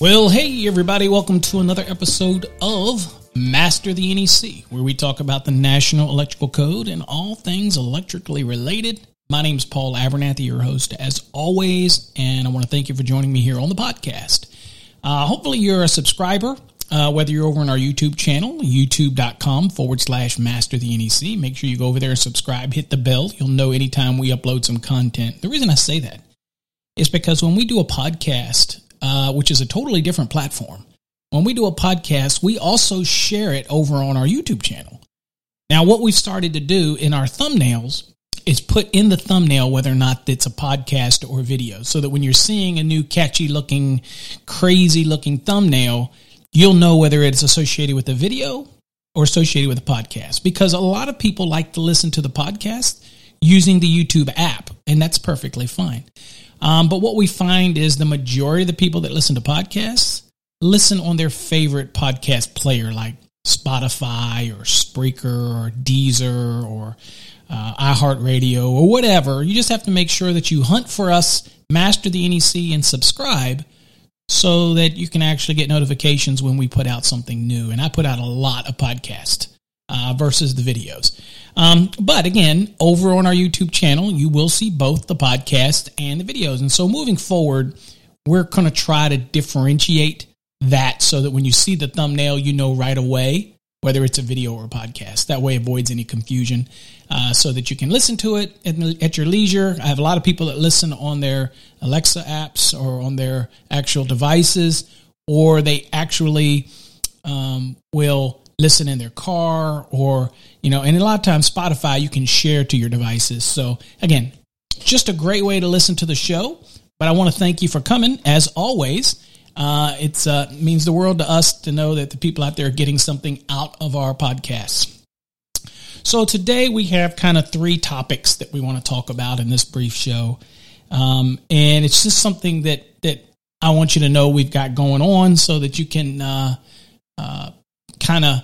Well, hey, everybody, welcome to another episode of Master the NEC, where we talk about the National Electrical Code and all things electrically related. My name is Paul Abernathy, your host, as always, and I want to thank you for joining me here on the podcast. Uh, hopefully, you're a subscriber, uh, whether you're over on our YouTube channel, youtube.com forward slash master the NEC. Make sure you go over there and subscribe, hit the bell. You'll know anytime we upload some content. The reason I say that is because when we do a podcast, uh, which is a totally different platform. When we do a podcast, we also share it over on our YouTube channel. Now, what we've started to do in our thumbnails is put in the thumbnail whether or not it's a podcast or video so that when you're seeing a new catchy looking, crazy looking thumbnail, you'll know whether it's associated with a video or associated with a podcast because a lot of people like to listen to the podcast using the YouTube app, and that's perfectly fine. Um, but what we find is the majority of the people that listen to podcasts listen on their favorite podcast player like Spotify or Spreaker or Deezer or uh, iHeartRadio or whatever. You just have to make sure that you hunt for us, master the NEC, and subscribe so that you can actually get notifications when we put out something new. And I put out a lot of podcasts uh, versus the videos. Um, but again, over on our YouTube channel, you will see both the podcast and the videos. And so moving forward, we're going to try to differentiate that so that when you see the thumbnail, you know right away whether it's a video or a podcast. That way avoids any confusion uh, so that you can listen to it at, at, your leisure. I have a lot of people that listen on their Alexa apps or on their actual devices, or they actually um, will listen in their car or, you know, and a lot of times Spotify you can share to your devices. So again, just a great way to listen to the show. But I want to thank you for coming as always. Uh, it uh, means the world to us to know that the people out there are getting something out of our podcasts. So today we have kind of three topics that we want to talk about in this brief show, um, and it's just something that that I want you to know we've got going on, so that you can uh, uh kind of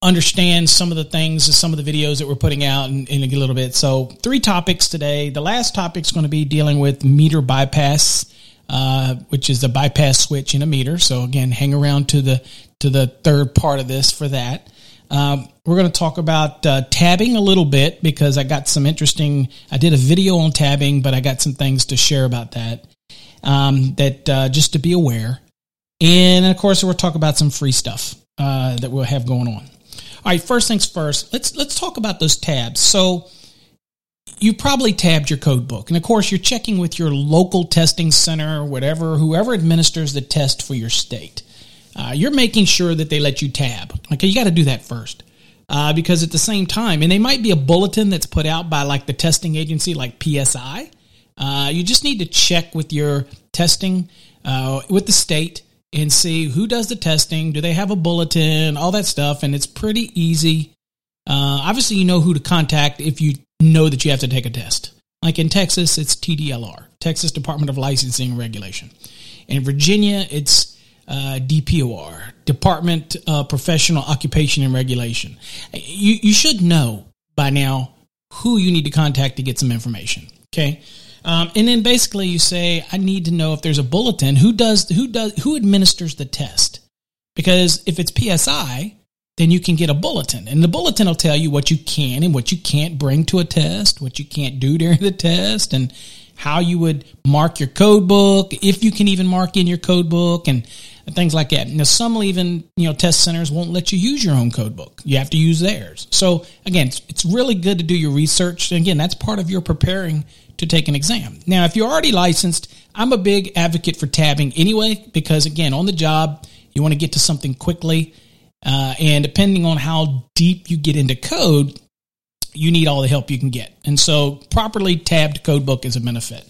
understand some of the things, some of the videos that we're putting out in, in, a little bit. So, three topics today. The last topic is going to be dealing with meter bypass, uh, which is the bypass switch in a meter. So, again, hang around to the to the third part of this for that. Um, we're going to talk about uh, tabbing a little bit because I got some interesting. I did a video on tabbing, but I got some things to share about that. Um, that uh, just to be aware, and of course, we'll talk about some free stuff uh, that we'll have going on. All right, first things first. Let's let's talk about those tabs. So you probably tabbed your code book, and of course, you're checking with your local testing center, whatever, whoever administers the test for your state. Uh, you're making sure that they let you tab. Okay, you got to do that first. Uh, because at the same time, and they might be a bulletin that's put out by like the testing agency, like PSI. Uh, you just need to check with your testing uh, with the state and see who does the testing. Do they have a bulletin? All that stuff. And it's pretty easy. Uh, obviously, you know who to contact if you know that you have to take a test. Like in Texas, it's TDLR, Texas Department of Licensing and Regulation. In Virginia, it's uh, DPOR, Department of Professional Occupation and Regulation. You, you should know by now who you need to contact to get some information. Okay. Um, and then basically you say, I need to know if there's a bulletin. Who does who does who administers the test? Because if it's PSI, then you can get a bulletin, and the bulletin will tell you what you can and what you can't bring to a test, what you can't do during the test, and how you would mark your code book, if you can even mark in your code book, and and things like that. Now, some even you know test centers won't let you use your own code book. You have to use theirs. So again, it's, it's really good to do your research. And again, that's part of your preparing to take an exam. Now, if you're already licensed, I'm a big advocate for tabbing anyway, because again, on the job, you want to get to something quickly. Uh, and depending on how deep you get into code, you need all the help you can get. And so, properly tabbed code book is a benefit.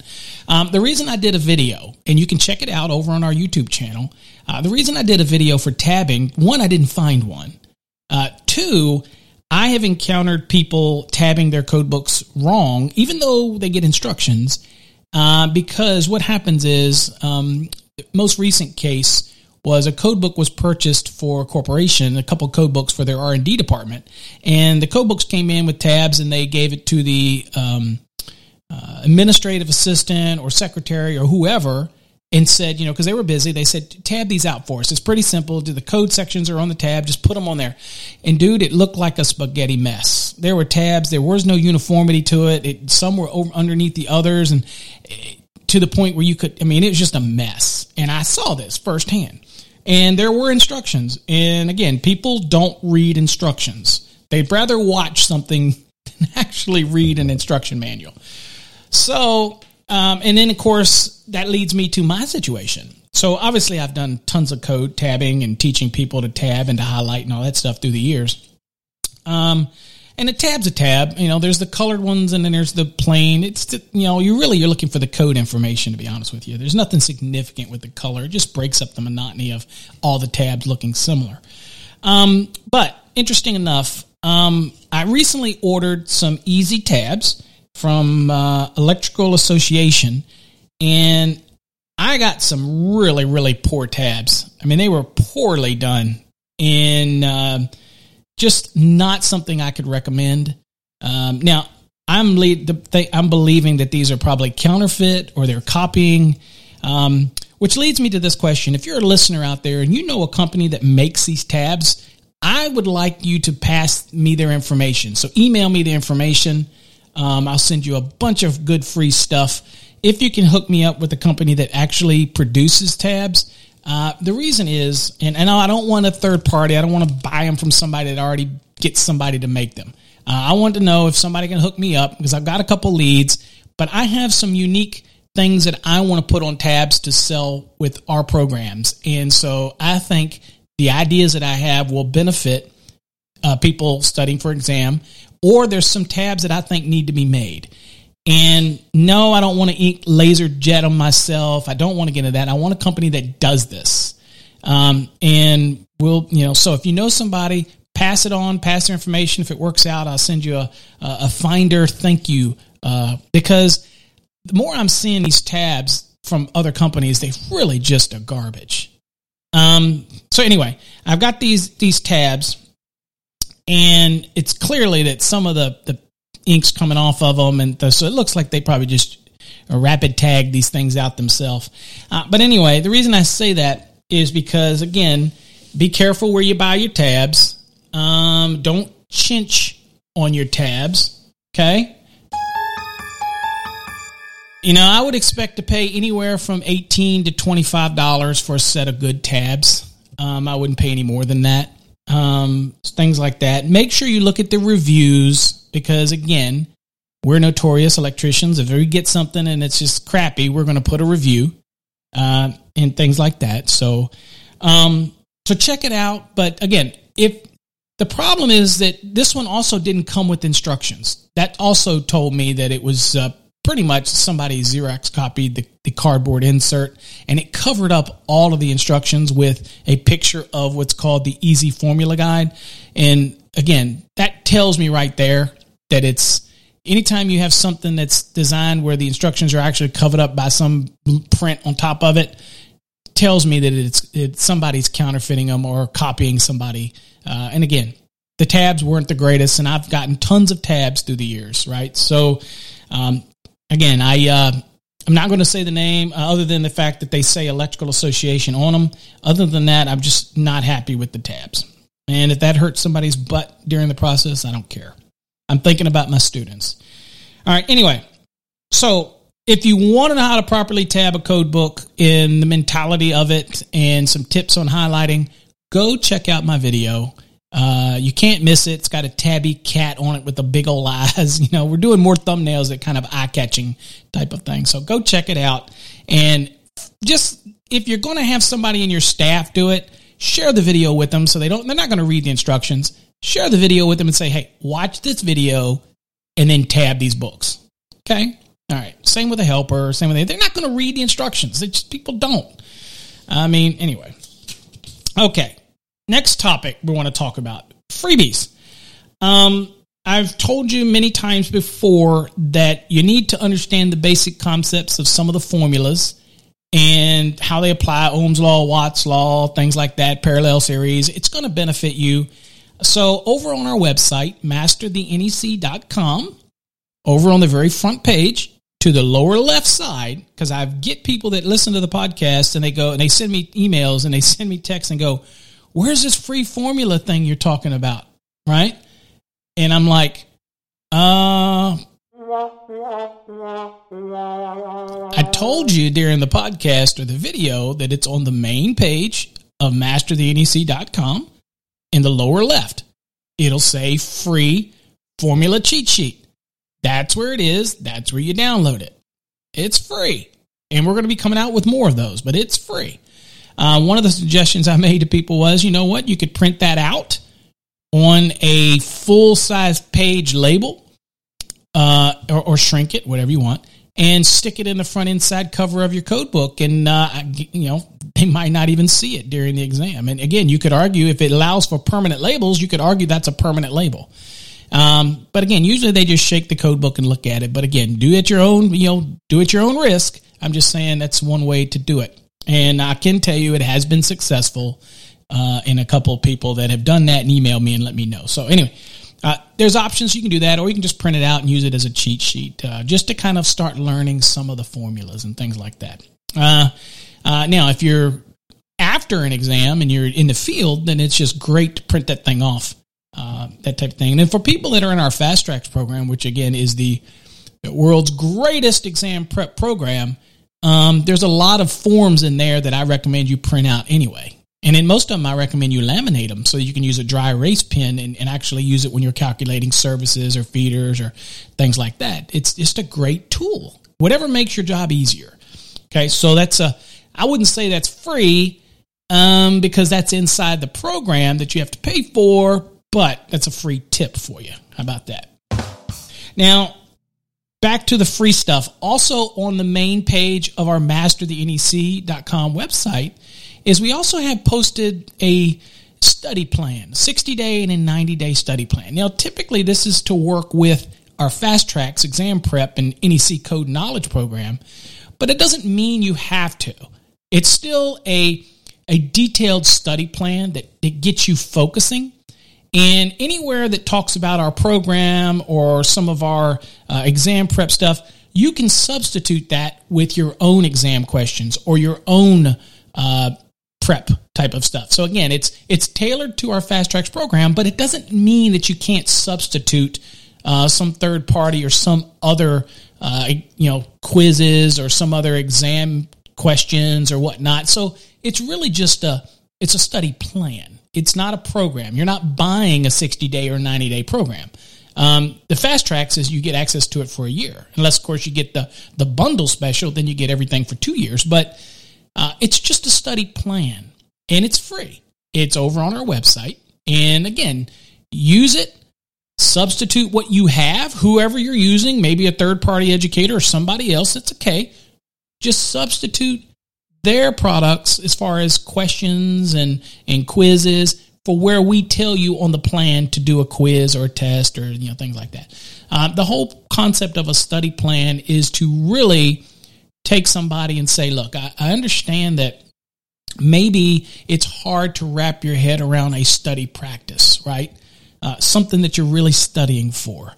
Um, the reason I did a video, and you can check it out over on our YouTube channel, uh, the reason I did a video for tabbing, one, I didn't find one. Uh, two, I have encountered people tabbing their code books wrong, even though they get instructions, uh, because what happens is, um, most recent case was a code book was purchased for a corporation, a couple code books for their R and D department, and the code books came in with tabs, and they gave it to the um, uh, administrative assistant or secretary or whoever, and said, you know, because they were busy, they said, tab these out for us. It's pretty simple. Do the code sections are on the tab. Just put them on there. And dude, it looked like a spaghetti mess. There were tabs. There was no uniformity to it. it some were over, underneath the others, and eh, to the point where you could. I mean, it was just a mess. And I saw this firsthand. And there were instructions. And again, people don't read instructions. They'd rather watch something than actually read an instruction manual. So, um, and then of course, that leads me to my situation. So obviously, I've done tons of code tabbing and teaching people to tab and to highlight and all that stuff through the years. Um, and a tab's a tab. You know, there's the colored ones and then there's the plain. It's, the, you know, you really, you're looking for the code information, to be honest with you. There's nothing significant with the color. It just breaks up the monotony of all the tabs looking similar. Um, but interesting enough, um, I recently ordered some easy tabs from uh, Electrical Association and I got some really, really poor tabs. I mean, they were poorly done and, uh, just not something I could recommend. Um, now, I'm the, I'm believing that these are probably counterfeit or they're copying. Um, which leads me to this question: If you're a listener out there and you know a company that makes these tabs, I would like you to pass me their information. So email me the information. Um, I'll send you a bunch of good free stuff. If you can hook me up with a company that actually produces tabs, uh, the reason is, and, and I don't want a third party. I don't want to buy them from somebody that already gets somebody to make them. Uh, I want to know if somebody can hook me up because I've got a couple leads, but I have some unique things that I want to put on tabs to sell with our programs. And so I think the ideas that I have will benefit uh, people studying for exam, or there's some tabs that I think need to be made. And no, I don't want to ink laser jet on myself. I don't want to get into that. I want a company that does this. Um, and we'll, you know, so if you know somebody, pass it on, pass their information. If it works out, I'll send you a, a finder thank you. Uh, because the more I'm seeing these tabs from other companies, they really just are garbage. Um, so anyway, I've got these, these tabs and it's clearly that some of the, the inks coming off of them, and so it looks like they probably just rapid tag these things out themselves. Uh, but anyway, the reason I say that is because again, be careful where you buy your tabs. Um, don't chinch on your tabs. Okay. You know, I would expect to pay anywhere from eighteen to twenty-five dollars for a set of good tabs. Um, I wouldn't pay any more than that. Um, things like that. Make sure you look at the reviews because again, we're notorious electricians. If we get something and it's just crappy, we're going to put a review uh, and things like that. So, um, so check it out. But again, if the problem is that this one also didn't come with instructions, that also told me that it was uh, pretty much somebody Xerox copied the, the cardboard insert and it covered up all of the instructions with a picture of what's called the easy formula guide. And again, that tells me right there that it's anytime you have something that's designed where the instructions are actually covered up by some print on top of it, tells me that it's, it's somebody's counterfeiting them or copying somebody. Uh, and again, the tabs weren't the greatest, and I've gotten tons of tabs through the years, right? So, um, again, I uh, I'm not going to say the name uh, other than the fact that they say Electrical Association on them. Other than that, I'm just not happy with the tabs. And if that hurts somebody's butt during the process, I don't care. I'm thinking about my students. All right. Anyway, so if you want to know how to properly tab a code book in the mentality of it and some tips on highlighting, go check out my video. Uh, you can't miss it. It's got a tabby cat on it with the big old eyes. You know, we're doing more thumbnails that kind of eye catching type of thing. So go check it out. And just if you're going to have somebody in your staff do it, share the video with them so they don't, they're not going to read the instructions. Share the video with them and say, hey, watch this video and then tab these books. Okay. All right. Same with a helper. Same with they're not going to read the instructions. Just, people don't. I mean, anyway. Okay. Next topic we want to talk about freebies. Um, I've told you many times before that you need to understand the basic concepts of some of the formulas and how they apply Ohm's law, Watt's law, things like that, parallel series. It's going to benefit you. So over on our website, masterthenec.com, over on the very front page, to the lower left side because I get people that listen to the podcast and they go and they send me emails and they send me texts and go, "Where's this free formula thing you're talking about?" Right? And I'm like, "Uh I told you during the podcast or the video that it's on the main page of masterthenec.com in the lower left. It'll say free formula cheat sheet. That's where it is. That's where you download it. It's free. And we're going to be coming out with more of those, but it's free. Uh, one of the suggestions I made to people was you know what? You could print that out on a full size page label uh, or, or, shrink it, whatever you want, and stick it in the front inside cover of your code book. And, uh, you know, they might not even see it during the exam. And again, you could argue if it allows for permanent labels, you could argue that's a permanent label. Um, but again, usually they just shake the code book and look at it. But again, do it your own, you know, do it your own risk. I'm just saying that's one way to do it. And I can tell you it has been successful uh, in a couple of people that have done that and email me and let me know. So anyway, uh, there's options you can do that, or you can just print it out and use it as a cheat sheet, uh, just to kind of start learning some of the formulas and things like that. Uh, uh, now, if you're after an exam and you're in the field, then it's just great to print that thing off uh, that type of thing. And then for people that are in our Fast Tracks program, which again is the world's greatest exam prep program, um, there's a lot of forms in there that I recommend you print out anyway. And in most of them, I recommend you laminate them so you can use a dry erase pen and, and actually use it when you're calculating services or feeders or things like that. It's just a great tool. Whatever makes your job easier. Okay, so that's a, I wouldn't say that's free um, because that's inside the program that you have to pay for, but that's a free tip for you. How about that? Now, back to the free stuff. Also on the main page of our masterthenec.com website is we also have posted a study plan, 60 day and a 90 day study plan. Now, typically this is to work with our fast tracks exam prep and NEC code knowledge program, but it doesn't mean you have to. It's still a, a detailed study plan that, that gets you focusing and anywhere that talks about our program or some of our uh, exam prep stuff, you can substitute that with your own exam questions or your own uh, prep type of stuff. So again, it's it's tailored to our Fast Tracks program, but it doesn't mean that you can't substitute uh, some third party or some other uh, you know quizzes or some other exam questions or whatnot. So it's really just a it's a study plan. It's not a program. You're not buying a 60 day or 90 day program. Um, the fast tracks is you get access to it for a year, unless of course you get the the bundle special. Then you get everything for two years. But uh, it's just a study plan, and it's free. It's over on our website, and again, use it. Substitute what you have, whoever you're using, maybe a third party educator or somebody else. It's okay. Just substitute their products as far as questions and, and quizzes for where we tell you on the plan to do a quiz or a test or you know things like that. Uh, the whole concept of a study plan is to really take somebody and say, look, I, I understand that maybe it's hard to wrap your head around a study practice, right? Uh, something that you're really studying for.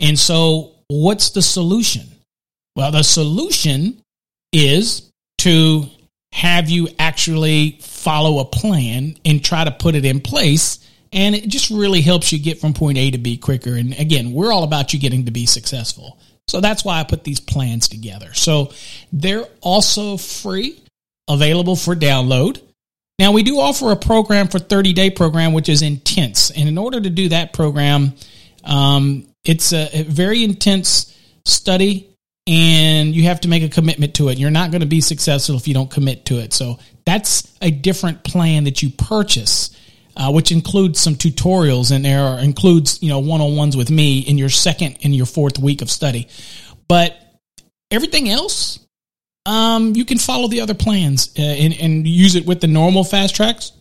And so, what's the solution? Well, the solution is to have you actually follow a plan and try to put it in place. And it just really helps you get from point A to B quicker. And again, we're all about you getting to be successful. So that's why I put these plans together. So they're also free, available for download. Now we do offer a program for 30 day program, which is intense. And in order to do that program, um, it's a, a very intense study and you have to make a commitment to it. You're not going to be successful if you don't commit to it. So that's a different plan that you purchase, uh, which includes some tutorials and there includes you know one on ones with me in your second and your fourth week of study. But everything else, um, you can follow the other plans uh, and, and use it with the normal fast tracks,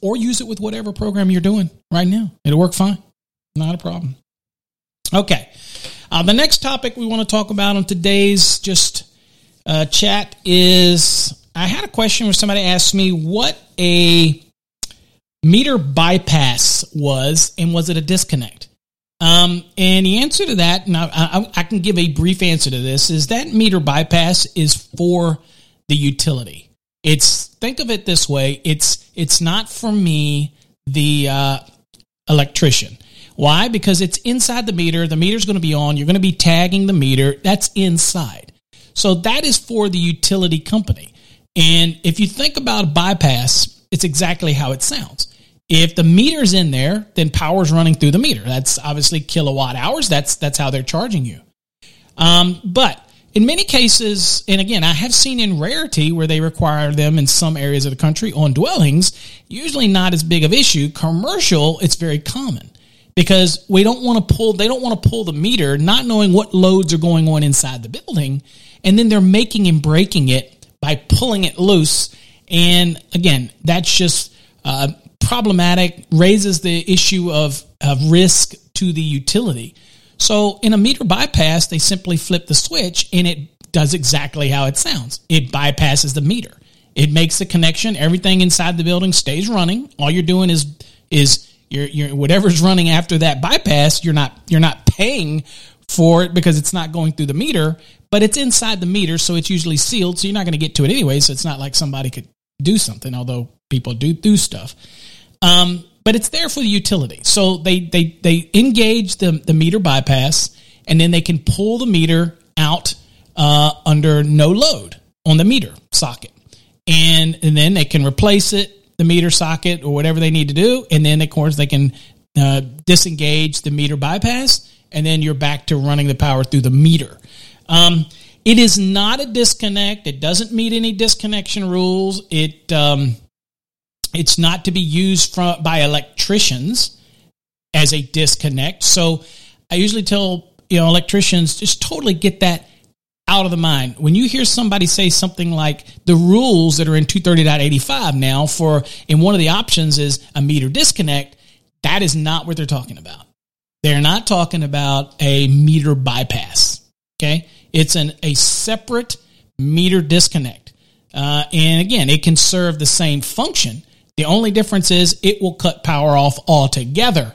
or use it with whatever program you're doing right now. It'll work fine, not a problem. Okay. Uh, the next topic we want to talk about on today's just uh, chat is I had a question where somebody asked me what a meter bypass was and was it a disconnect? Um, and the answer to that, and I, I, I can give a brief answer to this, is that meter bypass is for the utility. It's think of it this way: it's it's not for me, the uh, electrician. Why? Because it's inside the meter. The meter's going to be on. You're going to be tagging the meter. That's inside. So that is for the utility company. And if you think about a bypass, it's exactly how it sounds. If the meter's in there, then power's running through the meter. That's obviously kilowatt hours. That's that's how they're charging you. Um, but in many cases, and again, I have seen in rarity where they require them in some areas of the country on dwellings, usually not as big of issue. Commercial, it's very common because we don't want to pull they don't want to pull the meter not knowing what loads are going on inside the building and then they're making and breaking it by pulling it loose. And again that's just uh, problematic raises the issue of, of risk to the utility. So in a meter bypass they simply flip the switch and it does exactly how it sounds. It bypasses the meter. It makes the connection everything inside the building stays running. All you're doing is is you're, you're whatever's running after that bypass, you're not you're not paying for it because it's not going through the meter, but it's inside the meter, so it's usually sealed, so you're not going to get to it anyway. So it's not like somebody could do something, although people do do stuff. Um, but it's there for the utility. So they they they engage the the meter bypass, and then they can pull the meter out uh, under no load on the meter socket, and and then they can replace it the meter socket or whatever they need to do, and then of course they can uh, disengage the meter bypass, and then you're back to running the power through the meter. Um, it is not a disconnect. It doesn't meet any disconnection rules. It um, it's not to be used from, by electricians as a disconnect. So I usually tell you know electricians just totally get that out of the mind. When you hear somebody say something like the rules that are in 230.85 now for, and one of the options is a meter disconnect, that is not what they're talking about. They're not talking about a meter bypass. Okay. It's an, a separate meter disconnect. Uh, and again, it can serve the same function. The only difference is it will cut power off altogether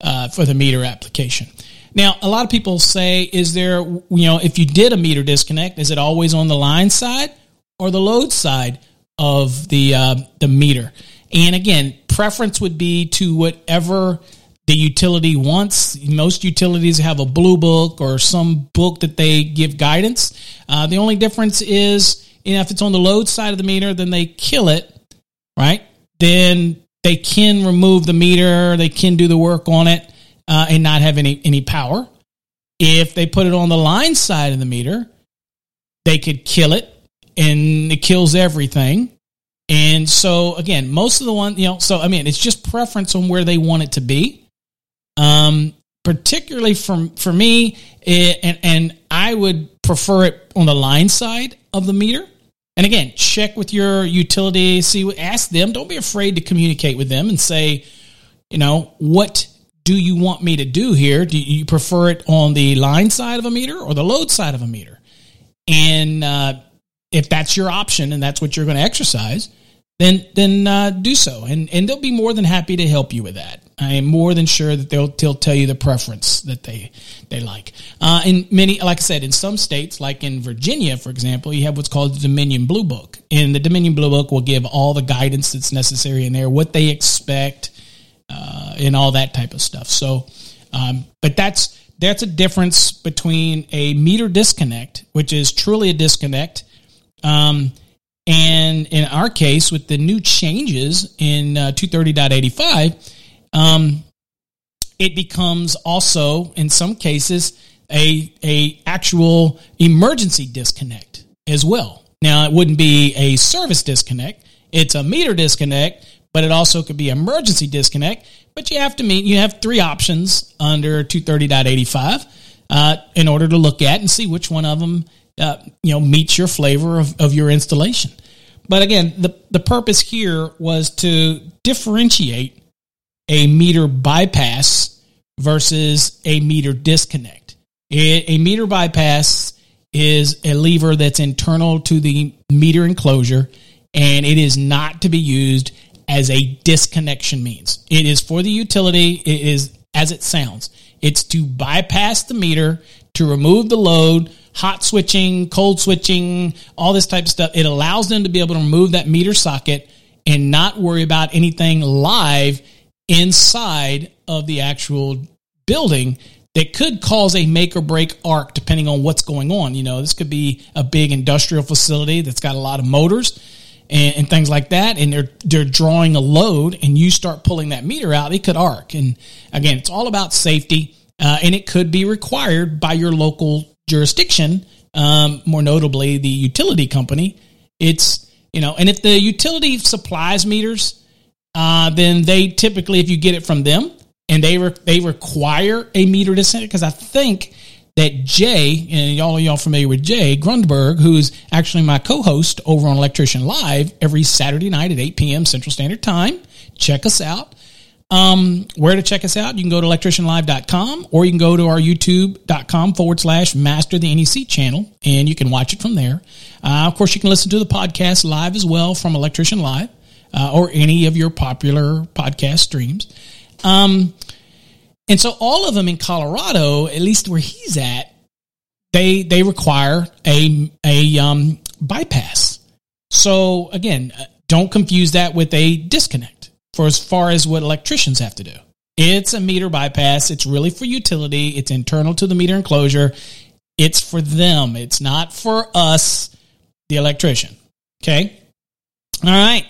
uh, for the meter application. Now, a lot of people say, is there, you know, if you did a meter disconnect, is it always on the line side or the load side of the uh, the meter? And again, preference would be to whatever the utility wants. Most utilities have a blue book or some book that they give guidance. Uh, the only difference is, you know, if it's on the load side of the meter, then they kill it, right? Then they can remove the meter, they can do the work on it uh, and not have any any power. If they put it on the line side of the meter, they could kill it, and it kills everything. And so again, most of the one, you know, so I mean, it's just preference on where they want it to be. Um, particularly for for me, it, and and I would prefer it on the line side of the meter. And again, check with your utility, see, ask them. Don't be afraid to communicate with them and say, you know, what do you want me to do here? Do you prefer it on the line side of a meter or the load side of a meter? And uh, if that's your option and that's what you're going to exercise, then then uh, do so, and and they'll be more than happy to help you with that. I am more than sure that they'll, they'll tell you the preference that they they like. Uh, in many, like I said, in some states, like in Virginia, for example, you have what's called the Dominion Blue Book, and the Dominion Blue Book will give all the guidance that's necessary in there, what they expect, uh, and all that type of stuff. So, um, but that's that's a difference between a meter disconnect, which is truly a disconnect. Um, and in our case, with the new changes in uh, 230.85, um, it becomes also, in some cases, a, a actual emergency disconnect as well. Now, it wouldn't be a service disconnect. It's a meter disconnect, but it also could be emergency disconnect. But you have to meet, you have three options under 230.85 uh, in order to look at and see which one of them uh, you know meets your flavor of, of your installation. But again, the the purpose here was to differentiate a meter bypass versus a meter disconnect. A, a meter bypass is a lever that's internal to the meter enclosure, and it is not to be used as a disconnection means. It is for the utility. It is as it sounds. It's to bypass the meter to remove the load hot switching, cold switching, all this type of stuff. It allows them to be able to remove that meter socket and not worry about anything live inside of the actual building that could cause a make or break arc depending on what's going on. You know, this could be a big industrial facility that's got a lot of motors and, and, things like that, and they're they're drawing a load, and you start pulling that meter out, it could arc. And again, it's all about safety, uh, and it could be required by your local jurisdiction, um, more notably the utility company, it's you know, and if the utility supplies meters, uh, then they typically, if you get it from them, and they re- they require a meter to send it, because I think that Jay and y'all y'all familiar with Jay Grundberg, who's actually my co-host over on Electrician Live every Saturday night at 8 p.m. Central Standard Time. Check us out. Um, where to check us out? You can go to electricianlive.com or you can go to our youtube.com forward slash master the NEC channel and you can watch it from there. Uh, of course, you can listen to the podcast live as well from Electrician Live uh, or any of your popular podcast streams. Um, and so all of them in Colorado, at least where he's at, they they require a a um, bypass. So again, uh, don't confuse that with a disconnect for as far as what electricians have to do. It's a meter bypass. It's really for utility. It's internal to the meter enclosure. It's for them. It's not for us, the electrician. Okay. All right.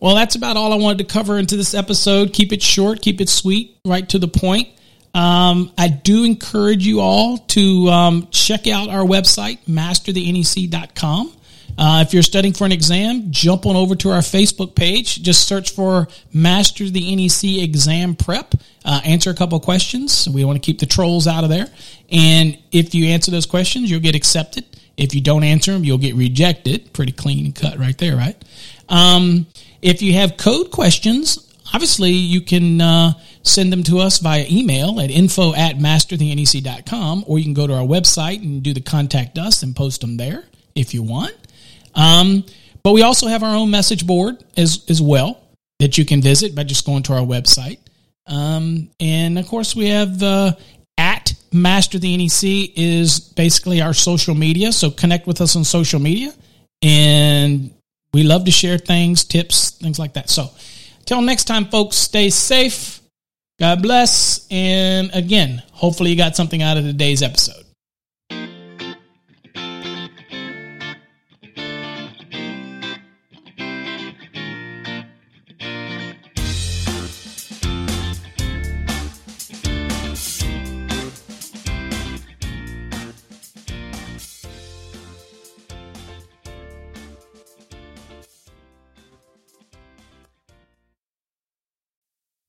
Well, that's about all I wanted to cover into this episode. Keep it short, keep it sweet, right to the point. Um, I do encourage you all to um, check out our website, masterthenec.com. Uh, if you're studying for an exam, jump on over to our Facebook page. Just search for Master the NEC Exam Prep. Uh, answer a couple questions. We want to keep the trolls out of there. And if you answer those questions, you'll get accepted. If you don't answer them, you'll get rejected. Pretty clean cut right there, right? Um, if you have code questions, obviously you can uh, send them to us via email at info at masterthenec.com or you can go to our website and do the contact us and post them there if you want. Um, but we also have our own message board as, as well that you can visit by just going to our website. Um, and of course, we have uh, at Master the NEC is basically our social media. So connect with us on social media. And we love to share things, tips, things like that. So till next time, folks, stay safe. God bless. And again, hopefully you got something out of today's episode.